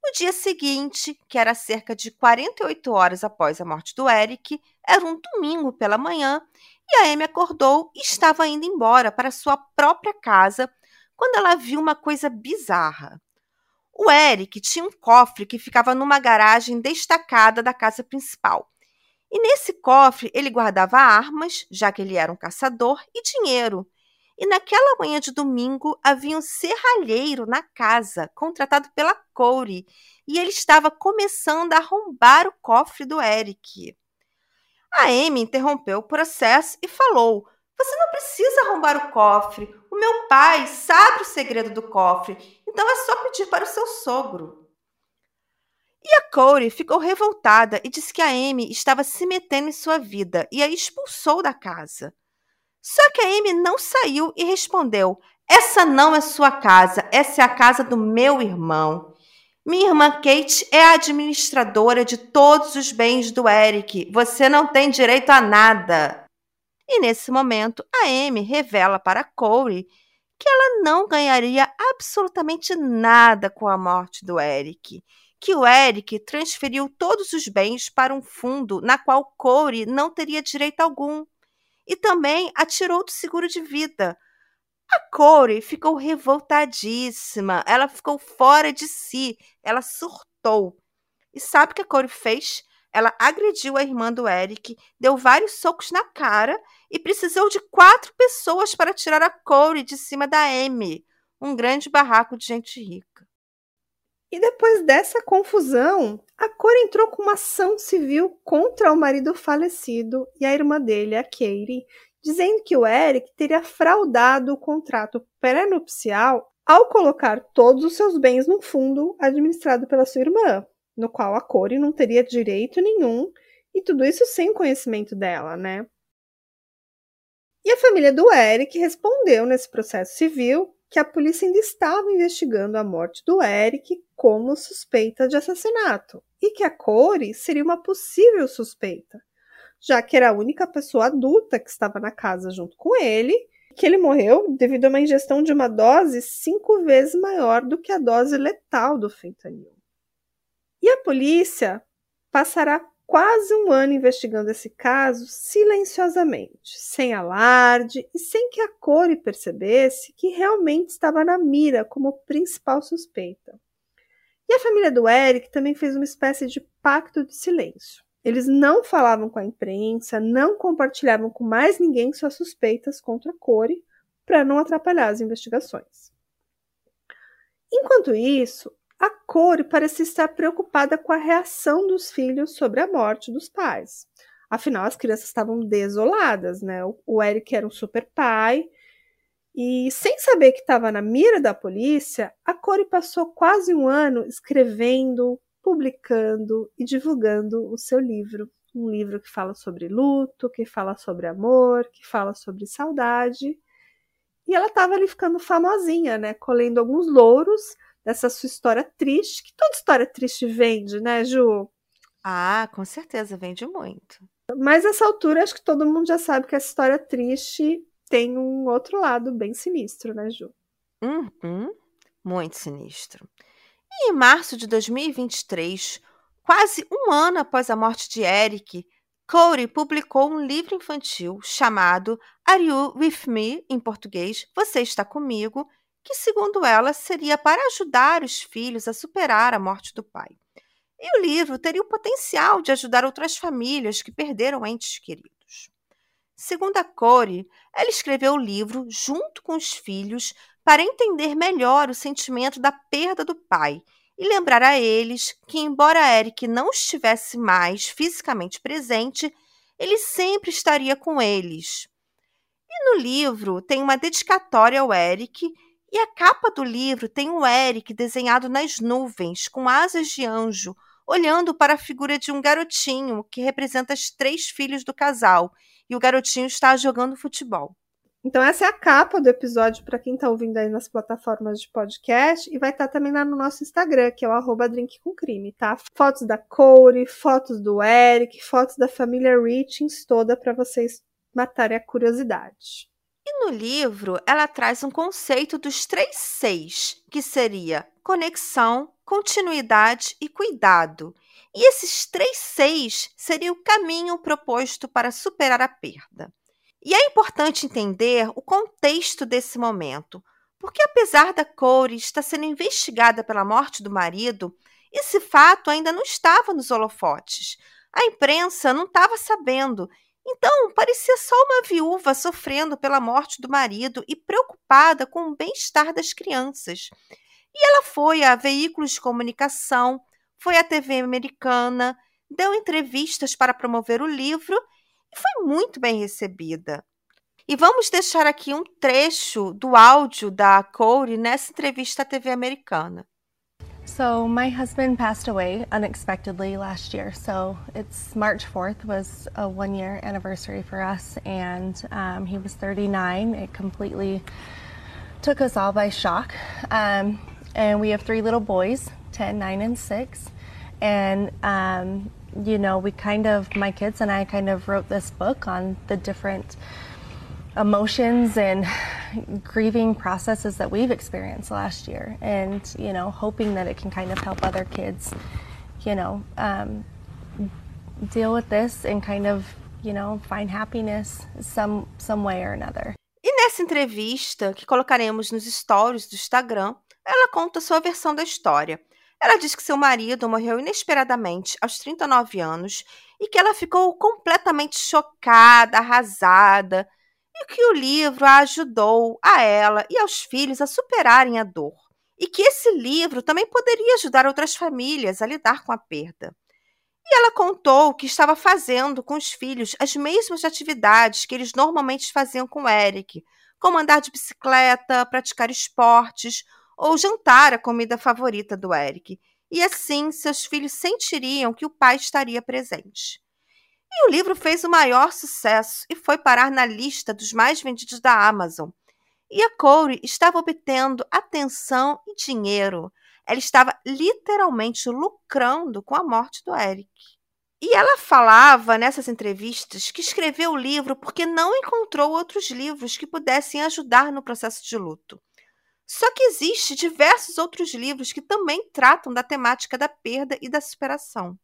No dia seguinte, que era cerca de 48 horas após a morte do Eric, era um domingo pela manhã, e a Amy acordou e estava indo embora para sua própria casa quando ela viu uma coisa bizarra. O Eric tinha um cofre que ficava numa garagem destacada da casa principal. E nesse cofre ele guardava armas, já que ele era um caçador, e dinheiro. E naquela manhã de domingo havia um serralheiro na casa, contratado pela Corey, e ele estava começando a arrombar o cofre do Eric. A Amy interrompeu o processo e falou: Você não precisa arrombar o cofre. O meu pai sabe o segredo do cofre, então é só pedir para o seu sogro. E a Corey ficou revoltada e disse que a Amy estava se metendo em sua vida e a expulsou da casa. Só que a Amy não saiu e respondeu: Essa não é sua casa, essa é a casa do meu irmão. Minha irmã Kate é a administradora de todos os bens do Eric. Você não tem direito a nada. E nesse momento, a Amy revela para Corey que ela não ganharia absolutamente nada com a morte do Eric. Que o Eric transferiu todos os bens para um fundo na qual Corey não teria direito algum e também atirou do seguro de vida. A Corey ficou revoltadíssima, ela ficou fora de si, ela surtou. E sabe o que a Corey fez? Ela agrediu a irmã do Eric, deu vários socos na cara e precisou de quatro pessoas para tirar a Corey de cima da Amy. Um grande barraco de gente rica. E depois dessa confusão, a Cor entrou com uma ação civil contra o marido falecido e a irmã dele, a Katie, dizendo que o Eric teria fraudado o contrato pré-nupcial ao colocar todos os seus bens num fundo administrado pela sua irmã, no qual a Corey não teria direito nenhum, e tudo isso sem conhecimento dela, né? E a família do Eric respondeu nesse processo civil que a polícia ainda estava investigando a morte do Eric como suspeita de assassinato e que a Corey seria uma possível suspeita, já que era a única pessoa adulta que estava na casa junto com ele, que ele morreu devido a uma ingestão de uma dose cinco vezes maior do que a dose letal do fentanil. E a polícia passará quase um ano investigando esse caso silenciosamente, sem alarde e sem que a Corey percebesse que realmente estava na mira como principal suspeita. E a família do Eric também fez uma espécie de pacto de silêncio. Eles não falavam com a imprensa, não compartilhavam com mais ninguém suas suspeitas contra a Corey para não atrapalhar as investigações. Enquanto isso, a Cor parecia estar preocupada com a reação dos filhos sobre a morte dos pais. Afinal, as crianças estavam desoladas, né? O Eric era um super pai e, sem saber que estava na mira da polícia, a Corey passou quase um ano escrevendo, publicando e divulgando o seu livro. Um livro que fala sobre luto, que fala sobre amor, que fala sobre saudade. E ela estava ali ficando famosinha, né? Colhendo alguns louros dessa sua história triste, que toda história triste vende, né, Ju? Ah, com certeza, vende muito. Mas nessa altura, acho que todo mundo já sabe que essa história triste tem um outro lado bem sinistro, né, Ju? Uhum, muito sinistro. E em março de 2023, quase um ano após a morte de Eric, Corey publicou um livro infantil chamado Are You With Me, em português, Você Está Comigo, que, segundo ela, seria para ajudar os filhos a superar a morte do pai. E o livro teria o potencial de ajudar outras famílias que perderam entes queridos. Segundo a Corey, ela escreveu o livro junto com os filhos para entender melhor o sentimento da perda do pai e lembrar a eles que, embora Eric não estivesse mais fisicamente presente, ele sempre estaria com eles. E no livro tem uma dedicatória ao Eric, e a capa do livro tem o Eric desenhado nas nuvens, com asas de anjo, olhando para a figura de um garotinho que representa os três filhos do casal, e o garotinho está jogando futebol. Então, essa é a capa do episódio para quem está ouvindo aí nas plataformas de podcast e vai estar tá também lá no nosso Instagram, que é o drinkcomcrime, tá? Fotos da Corey, fotos do Eric, fotos da família Richings toda para vocês matarem a curiosidade. E no livro, ela traz um conceito dos três seis, que seria conexão, continuidade e cuidado. E esses três seis seria o caminho proposto para superar a perda. E é importante entender o contexto desse momento, porque apesar da Corey estar sendo investigada pela morte do marido, esse fato ainda não estava nos holofotes. A imprensa não estava sabendo. Então, parecia só uma viúva sofrendo pela morte do marido e preocupada com o bem-estar das crianças. E ela foi a veículos de comunicação, foi à TV americana, deu entrevistas para promover o livro foi muito bem recebida. E vamos deixar aqui um trecho do áudio da Corey nessa entrevista à TV americana. So my husband passed away unexpectedly last year. So it's March 4th was a one year anniversary for us, and um, he was 39. It completely took us all by shock. Um, and we have three little boys, 10, 9, and 6. And um, you know, we kind of, my kids and I kind of wrote this book on the different emotions and grieving processes that we've experienced last year and you know hoping that it can kind of help other kids you know um, deal with this and kind of you know find happiness some some way or another E nessa entrevista que colocaremos nos stories do Instagram, ela conta sua versão da história. Ela diz que seu marido morreu inesperadamente aos 39 anos e que ela ficou completamente chocada, arrasada, e que o livro a ajudou a ela e aos filhos a superarem a dor. E que esse livro também poderia ajudar outras famílias a lidar com a perda. E ela contou que estava fazendo com os filhos as mesmas atividades que eles normalmente faziam com Eric, como andar de bicicleta, praticar esportes ou jantar a comida favorita do Eric, e assim seus filhos sentiriam que o pai estaria presente. E o livro fez o maior sucesso e foi parar na lista dos mais vendidos da Amazon. E a Corey estava obtendo atenção e dinheiro. Ela estava literalmente lucrando com a morte do Eric. E ela falava nessas entrevistas que escreveu o livro porque não encontrou outros livros que pudessem ajudar no processo de luto. Só que existe diversos outros livros que também tratam da temática da perda e da superação.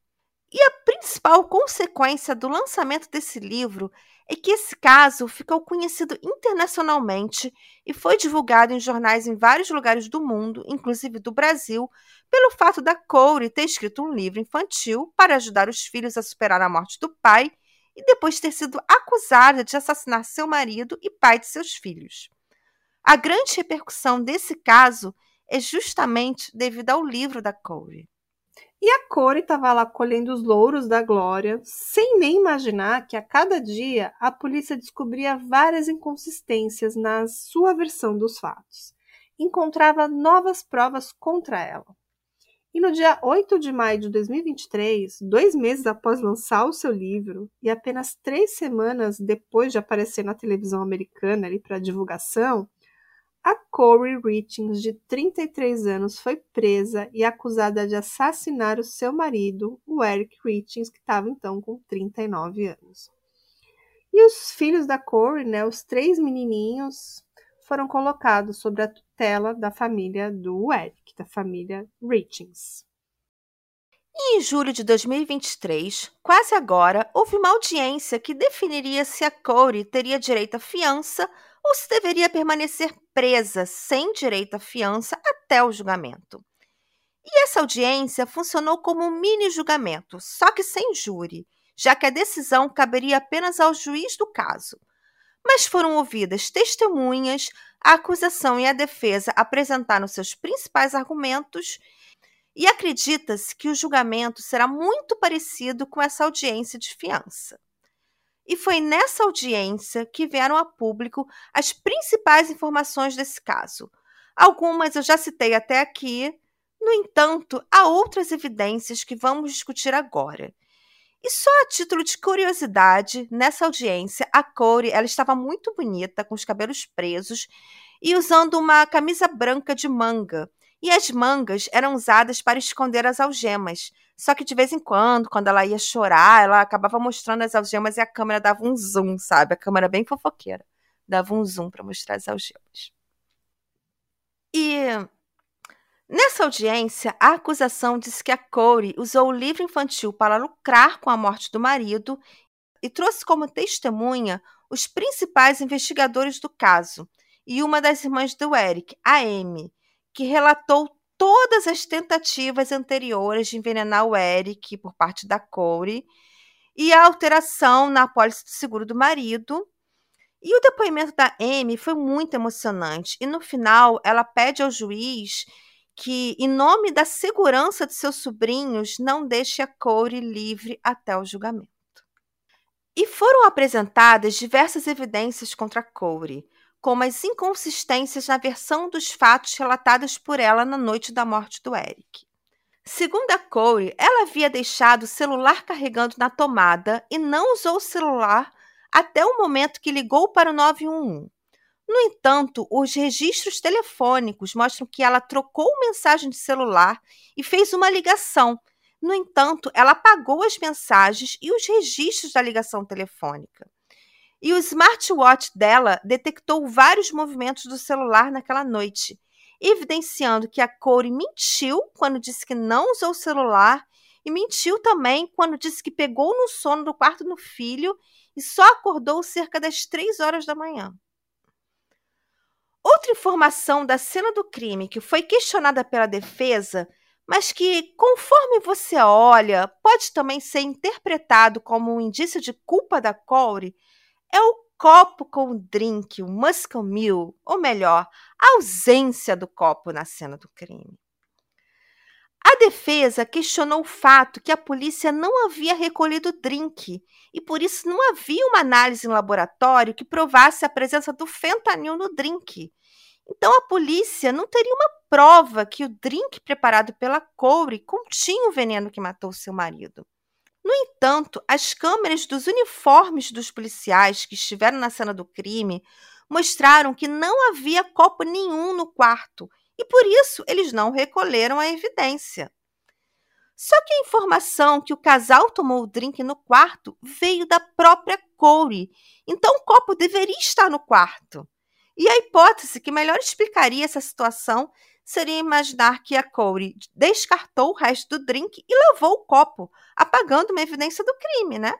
E a principal consequência do lançamento desse livro é que esse caso ficou conhecido internacionalmente e foi divulgado em jornais em vários lugares do mundo, inclusive do Brasil, pelo fato da Corey ter escrito um livro infantil para ajudar os filhos a superar a morte do pai e depois ter sido acusada de assassinar seu marido e pai de seus filhos. A grande repercussão desse caso é justamente devido ao livro da Corey. E a Corey estava lá colhendo os louros da glória, sem nem imaginar que a cada dia a polícia descobria várias inconsistências na sua versão dos fatos. Encontrava novas provas contra ela. E no dia 8 de maio de 2023, dois meses após lançar o seu livro e apenas três semanas depois de aparecer na televisão americana ali para divulgação, a Corey Richings, de 33 anos, foi presa e acusada de assassinar o seu marido, o Eric Richings, que estava então com 39 anos. E os filhos da Corey, né, os três menininhos, foram colocados sob a tutela da família do Eric, da família Richings. E em julho de 2023, quase agora, houve uma audiência que definiria se a Corey teria direito à fiança ou se deveria permanecer presa sem direito à fiança até o julgamento. E essa audiência funcionou como um mini julgamento, só que sem júri, já que a decisão caberia apenas ao juiz do caso. Mas foram ouvidas testemunhas, a acusação e a defesa apresentaram seus principais argumentos e acredita-se que o julgamento será muito parecido com essa audiência de fiança. E foi nessa audiência que vieram a público as principais informações desse caso. Algumas eu já citei até aqui, no entanto, há outras evidências que vamos discutir agora. E só a título de curiosidade, nessa audiência, a Corey ela estava muito bonita, com os cabelos presos e usando uma camisa branca de manga. E as mangas eram usadas para esconder as algemas. Só que de vez em quando, quando ela ia chorar, ela acabava mostrando as algemas e a câmera dava um zoom, sabe? A câmera bem fofoqueira. Dava um zoom para mostrar as algemas. E Nessa audiência, a acusação disse que a Corey usou o livro infantil para lucrar com a morte do marido e trouxe como testemunha os principais investigadores do caso e uma das irmãs do Eric, a Amy, que relatou todas as tentativas anteriores de envenenar o Eric por parte da Corey e a alteração na apólice do seguro do marido. E o depoimento da Amy foi muito emocionante e no final ela pede ao juiz que, em nome da segurança de seus sobrinhos, não deixe a Corey livre até o julgamento. E foram apresentadas diversas evidências contra Corey, como as inconsistências na versão dos fatos relatados por ela na noite da morte do Eric. Segundo a Corey, ela havia deixado o celular carregando na tomada e não usou o celular até o momento que ligou para o 911. No entanto, os registros telefônicos mostram que ela trocou mensagem de celular e fez uma ligação. No entanto, ela apagou as mensagens e os registros da ligação telefônica. E o smartwatch dela detectou vários movimentos do celular naquela noite, evidenciando que a Corey mentiu quando disse que não usou o celular e mentiu também quando disse que pegou no sono do quarto do filho e só acordou cerca das três horas da manhã. Outra informação da cena do crime que foi questionada pela defesa, mas que, conforme você olha, pode também ser interpretado como um indício de culpa da Corey, é o copo com o drink, o Muscle Mill, ou melhor, a ausência do copo na cena do crime. A defesa questionou o fato que a polícia não havia recolhido o drink e por isso não havia uma análise em laboratório que provasse a presença do fentanil no drink. Então a polícia não teria uma prova que o drink preparado pela Corey continha o veneno que matou seu marido. No entanto, as câmeras dos uniformes dos policiais que estiveram na cena do crime mostraram que não havia copo nenhum no quarto e por isso eles não recolheram a evidência. Só que a informação que o casal tomou o drink no quarto veio da própria Corey, então o copo deveria estar no quarto. E a hipótese que melhor explicaria essa situação seria imaginar que a Corey descartou o resto do drink e lavou o copo, apagando uma evidência do crime, né?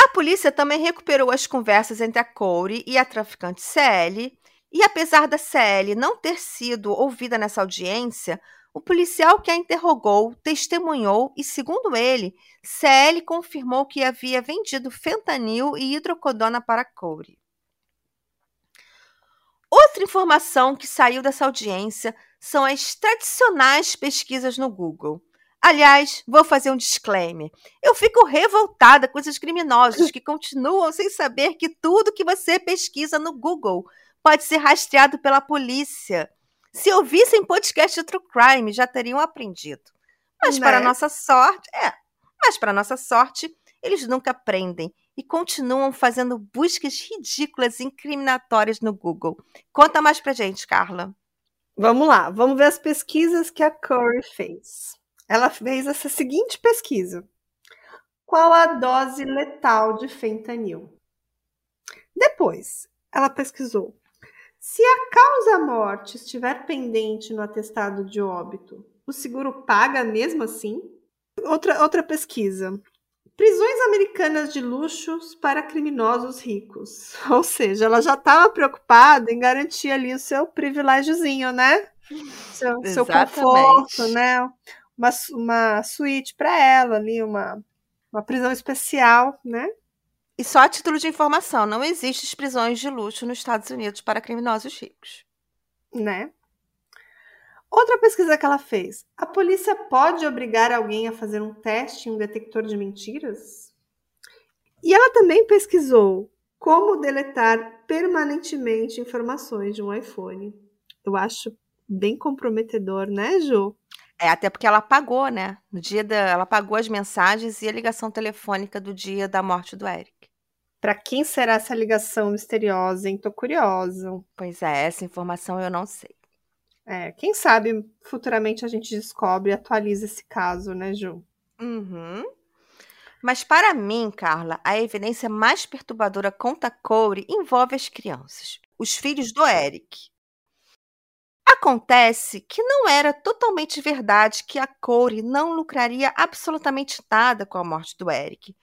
A polícia também recuperou as conversas entre a Corey e a traficante CL, e apesar da CL não ter sido ouvida nessa audiência, o policial que a interrogou testemunhou e, segundo ele, CL confirmou que havia vendido fentanil e hidrocodona para Corey. Outra informação que saiu dessa audiência são as tradicionais pesquisas no Google. Aliás, vou fazer um disclaimer. Eu fico revoltada com esses criminosos que continuam sem saber que tudo que você pesquisa no Google pode ser rastreado pela polícia. Se ouvissem podcast de True Crime, já teriam aprendido. Mas né? para nossa sorte, é. Mas para nossa sorte, eles nunca aprendem e continuam fazendo buscas ridículas e incriminatórias no Google. Conta mais pra gente, Carla. Vamos lá, vamos ver as pesquisas que a Corey fez. Ela fez essa seguinte pesquisa: Qual a dose letal de fentanil? Depois, ela pesquisou: se a causa-morte estiver pendente no atestado de óbito, o seguro paga mesmo assim? Outra, outra pesquisa. Prisões americanas de luxos para criminosos ricos. Ou seja, ela já estava preocupada em garantir ali o seu privilégiozinho, né? Seu, seu conforto, né? Uma, uma suíte para ela ali, uma, uma prisão especial, né? E só a título de informação, não existem prisões de luxo nos Estados Unidos para criminosos ricos. Né? Outra pesquisa que ela fez: a polícia pode obrigar alguém a fazer um teste em um detector de mentiras? E ela também pesquisou como deletar permanentemente informações de um iPhone. Eu acho bem comprometedor, né, Ju? É, até porque ela apagou, né? No dia da. Ela apagou as mensagens e a ligação telefônica do dia da morte do Eric. Para quem será essa ligação misteriosa, hein? Tô curiosa. Pois é, essa informação eu não sei. É, quem sabe futuramente a gente descobre e atualiza esse caso, né, Ju? Uhum. Mas para mim, Carla, a evidência mais perturbadora contra Corey envolve as crianças, os filhos do Eric. Acontece que não era totalmente verdade que a Corey não lucraria absolutamente nada com a morte do Eric,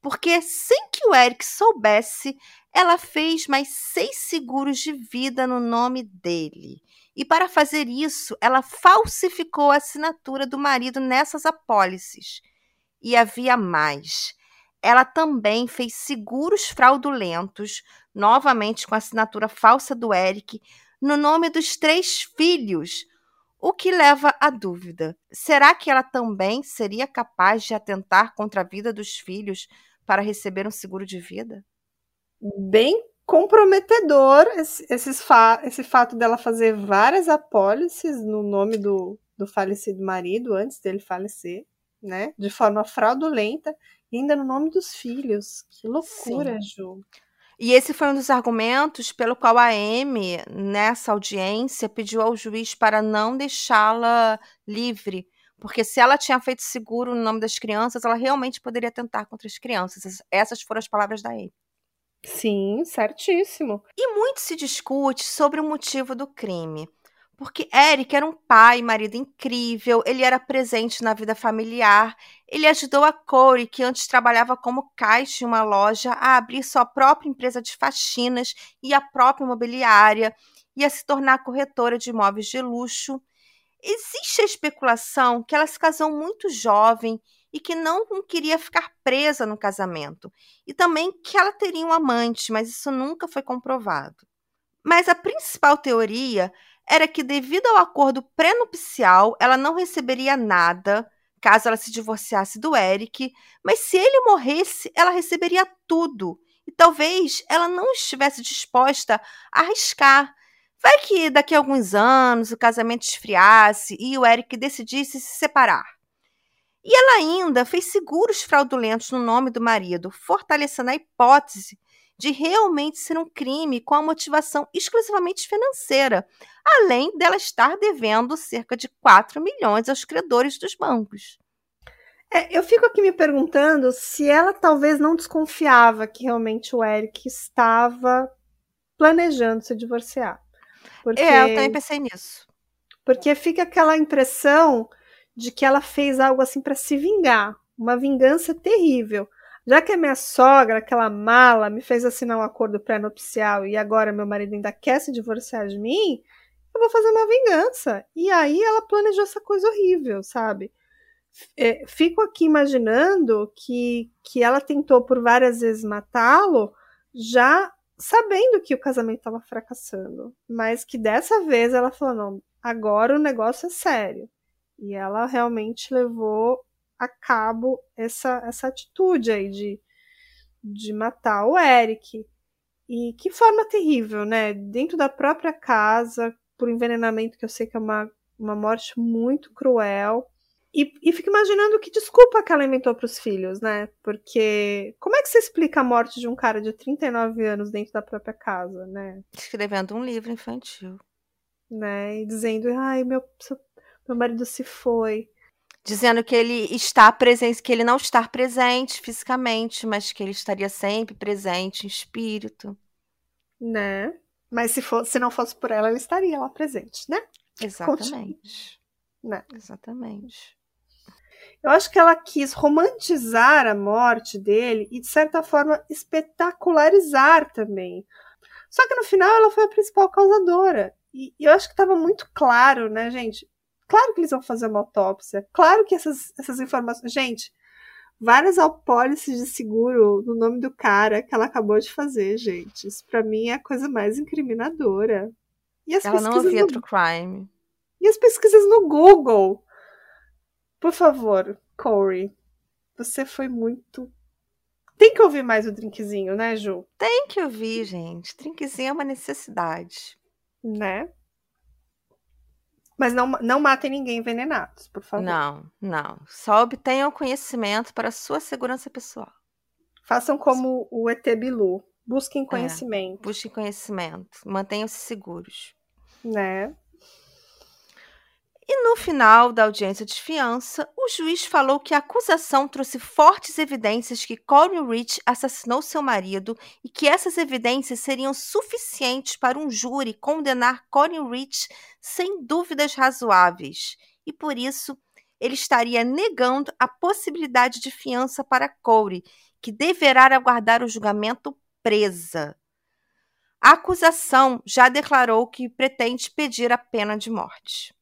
porque sem que o Eric soubesse, ela fez mais seis seguros de vida no nome dele. E para fazer isso, ela falsificou a assinatura do marido nessas apólices. E havia mais. Ela também fez seguros fraudulentos, novamente com a assinatura falsa do Eric, no nome dos três filhos, o que leva à dúvida: será que ela também seria capaz de atentar contra a vida dos filhos para receber um seguro de vida? Bem comprometedor esse, fa esse fato dela fazer várias apólices no nome do, do falecido marido antes dele falecer, né? De forma fraudulenta, e ainda no nome dos filhos. Que loucura, Sim. Ju. E esse foi um dos argumentos pelo qual a Amy, nessa audiência, pediu ao juiz para não deixá-la livre, porque se ela tinha feito seguro no nome das crianças, ela realmente poderia tentar contra as crianças. Essas foram as palavras da Amy. Sim, certíssimo. E muito se discute sobre o motivo do crime. Porque Eric era um pai marido incrível, ele era presente na vida familiar, ele ajudou a Corey, que antes trabalhava como caixa em uma loja, a abrir sua própria empresa de faxinas e a própria imobiliária, e a se tornar corretora de imóveis de luxo. Existe a especulação que ela se casou muito jovem e que não queria ficar presa no casamento, e também que ela teria um amante, mas isso nunca foi comprovado. Mas a principal teoria era que, devido ao acordo pré-nupcial, ela não receberia nada caso ela se divorciasse do Eric, mas se ele morresse, ela receberia tudo. E talvez ela não estivesse disposta a arriscar. Vai que daqui a alguns anos o casamento esfriasse e o Eric decidisse se separar. E ela ainda fez seguros fraudulentos no nome do marido, fortalecendo a hipótese de realmente ser um crime com a motivação exclusivamente financeira, além dela estar devendo cerca de 4 milhões aos credores dos bancos. É, eu fico aqui me perguntando se ela talvez não desconfiava que realmente o Eric estava planejando se divorciar. Porque, é, eu também pensei nisso. Porque fica aquela impressão de que ela fez algo assim para se vingar, uma vingança terrível. Já que a minha sogra, aquela mala, me fez assinar um acordo pré-nupcial e agora meu marido ainda quer se divorciar de mim, eu vou fazer uma vingança. E aí ela planejou essa coisa horrível, sabe? É, fico aqui imaginando que, que ela tentou por várias vezes matá-lo, já sabendo que o casamento estava fracassando, mas que dessa vez ela falou: não, agora o negócio é sério. E ela realmente levou a cabo essa, essa atitude aí de, de matar o Eric. E que forma terrível, né? Dentro da própria casa, por envenenamento, que eu sei que é uma, uma morte muito cruel. E, e fico imaginando que desculpa que ela inventou para os filhos, né? Porque como é que você explica a morte de um cara de 39 anos dentro da própria casa, né? Escrevendo um livro infantil. Né? E dizendo, ai, meu, meu marido se foi. Dizendo que ele está presente, que ele não está presente fisicamente, mas que ele estaria sempre presente em espírito. Né? Mas se, for, se não fosse por ela, ele estaria lá presente, né? Exatamente. Né? Exatamente. Eu acho que ela quis romantizar a morte dele e, de certa forma, espetacularizar também. Só que no final ela foi a principal causadora. E, e eu acho que estava muito claro, né, gente? Claro que eles vão fazer uma autópsia. Claro que essas, essas informações. Gente, várias apólices de seguro no nome do cara que ela acabou de fazer, gente. Isso pra mim é a coisa mais incriminadora. E as ela não ouvia no... true crime. E as pesquisas no Google. Por favor, Corey, você foi muito Tem que ouvir mais o drinkzinho, né, Ju? Tem que ouvir, gente. Drinkzinho é uma necessidade. Né? Mas não, não matem ninguém envenenados, por favor. Não, não. Só obtenham conhecimento para a sua segurança pessoal. Façam como o ET Bilu. Busquem conhecimento. É, busquem conhecimento. Mantenham-se seguros. Né? E no final da audiência de fiança, o juiz falou que a acusação trouxe fortes evidências que Corinne Rich assassinou seu marido e que essas evidências seriam suficientes para um júri condenar Corinne Rich sem dúvidas razoáveis. E por isso, ele estaria negando a possibilidade de fiança para Corey, que deverá aguardar o julgamento presa. A acusação já declarou que pretende pedir a pena de morte.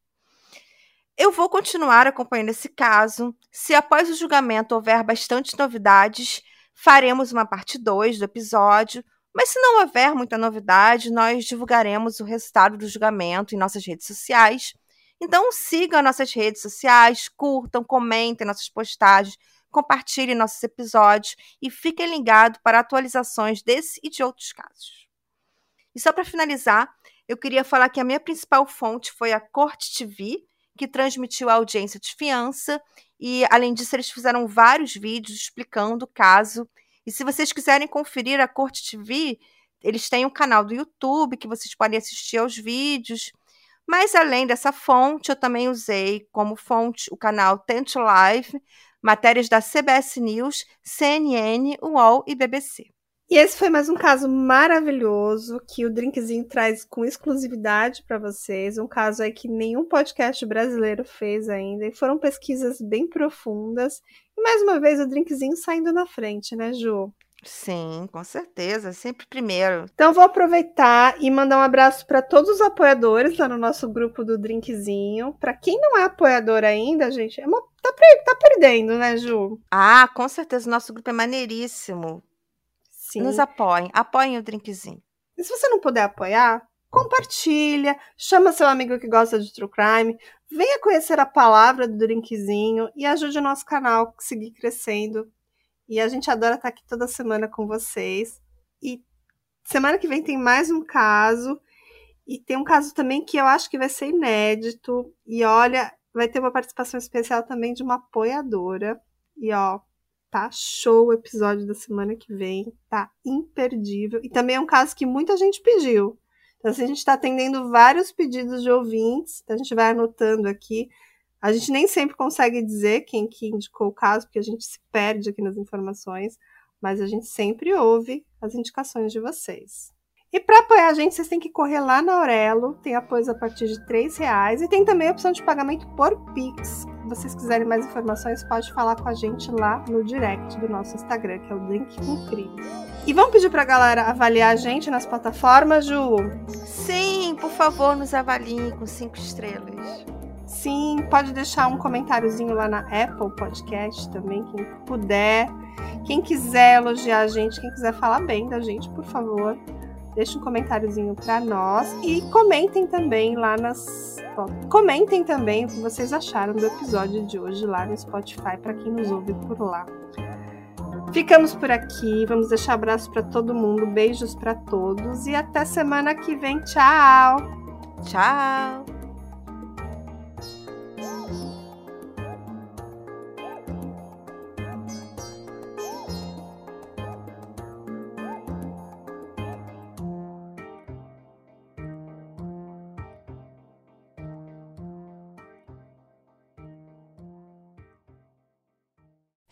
Eu vou continuar acompanhando esse caso. Se após o julgamento houver bastante novidades, faremos uma parte 2 do episódio. Mas se não houver muita novidade, nós divulgaremos o resultado do julgamento em nossas redes sociais. Então sigam nossas redes sociais, curtam, comentem nossas postagens, compartilhem nossos episódios e fiquem ligados para atualizações desse e de outros casos. E só para finalizar, eu queria falar que a minha principal fonte foi a Corte TV, que transmitiu a audiência de fiança. E, além disso, eles fizeram vários vídeos explicando o caso. E se vocês quiserem conferir a Corte TV, eles têm um canal do YouTube que vocês podem assistir aos vídeos. Mas, além dessa fonte, eu também usei como fonte o canal Tent Live, matérias da CBS News, CNN, UOL e BBC. E esse foi mais um caso maravilhoso que o Drinkzinho traz com exclusividade para vocês. Um caso aí que nenhum podcast brasileiro fez ainda. E foram pesquisas bem profundas. E mais uma vez o Drinkzinho saindo na frente, né, Ju? Sim, com certeza, sempre primeiro. Então vou aproveitar e mandar um abraço para todos os apoiadores lá no nosso grupo do Drinkzinho. Para quem não é apoiador ainda, gente, é uma... tá, tá perdendo, né, Ju? Ah, com certeza, o nosso grupo é maneiríssimo. Sim. Nos apoiem, apoiem o drinkzinho. E se você não puder apoiar, compartilha, chama seu amigo que gosta de true crime, venha conhecer a palavra do drinkzinho e ajude o nosso canal a seguir crescendo. E a gente adora estar aqui toda semana com vocês. E semana que vem tem mais um caso. E tem um caso também que eu acho que vai ser inédito. E olha, vai ter uma participação especial também de uma apoiadora. E ó, Tá show o episódio da semana que vem. Tá imperdível. E também é um caso que muita gente pediu. Então, assim, a gente está atendendo vários pedidos de ouvintes. A gente vai anotando aqui. A gente nem sempre consegue dizer quem que indicou o caso, porque a gente se perde aqui nas informações. Mas a gente sempre ouve as indicações de vocês. E para apoiar a gente, vocês têm que correr lá na Aurelo, tem apoio a partir de R$ reais e tem também a opção de pagamento por Pix. Se vocês quiserem mais informações, pode falar com a gente lá no direct do nosso Instagram, que é o Drink com Crime. E vamos pedir para a galera avaliar a gente nas plataformas, Ju? Sim, por favor, nos avaliem com cinco estrelas. Sim, pode deixar um comentáriozinho lá na Apple Podcast também, quem puder. Quem quiser elogiar a gente, quem quiser falar bem da gente, por favor, Deixe um comentáriozinho para nós e comentem também lá nas. Comentem também o que vocês acharam do episódio de hoje lá no Spotify para quem nos ouve por lá. Ficamos por aqui, vamos deixar abraço para todo mundo, beijos para todos e até semana que vem. Tchau. Tchau.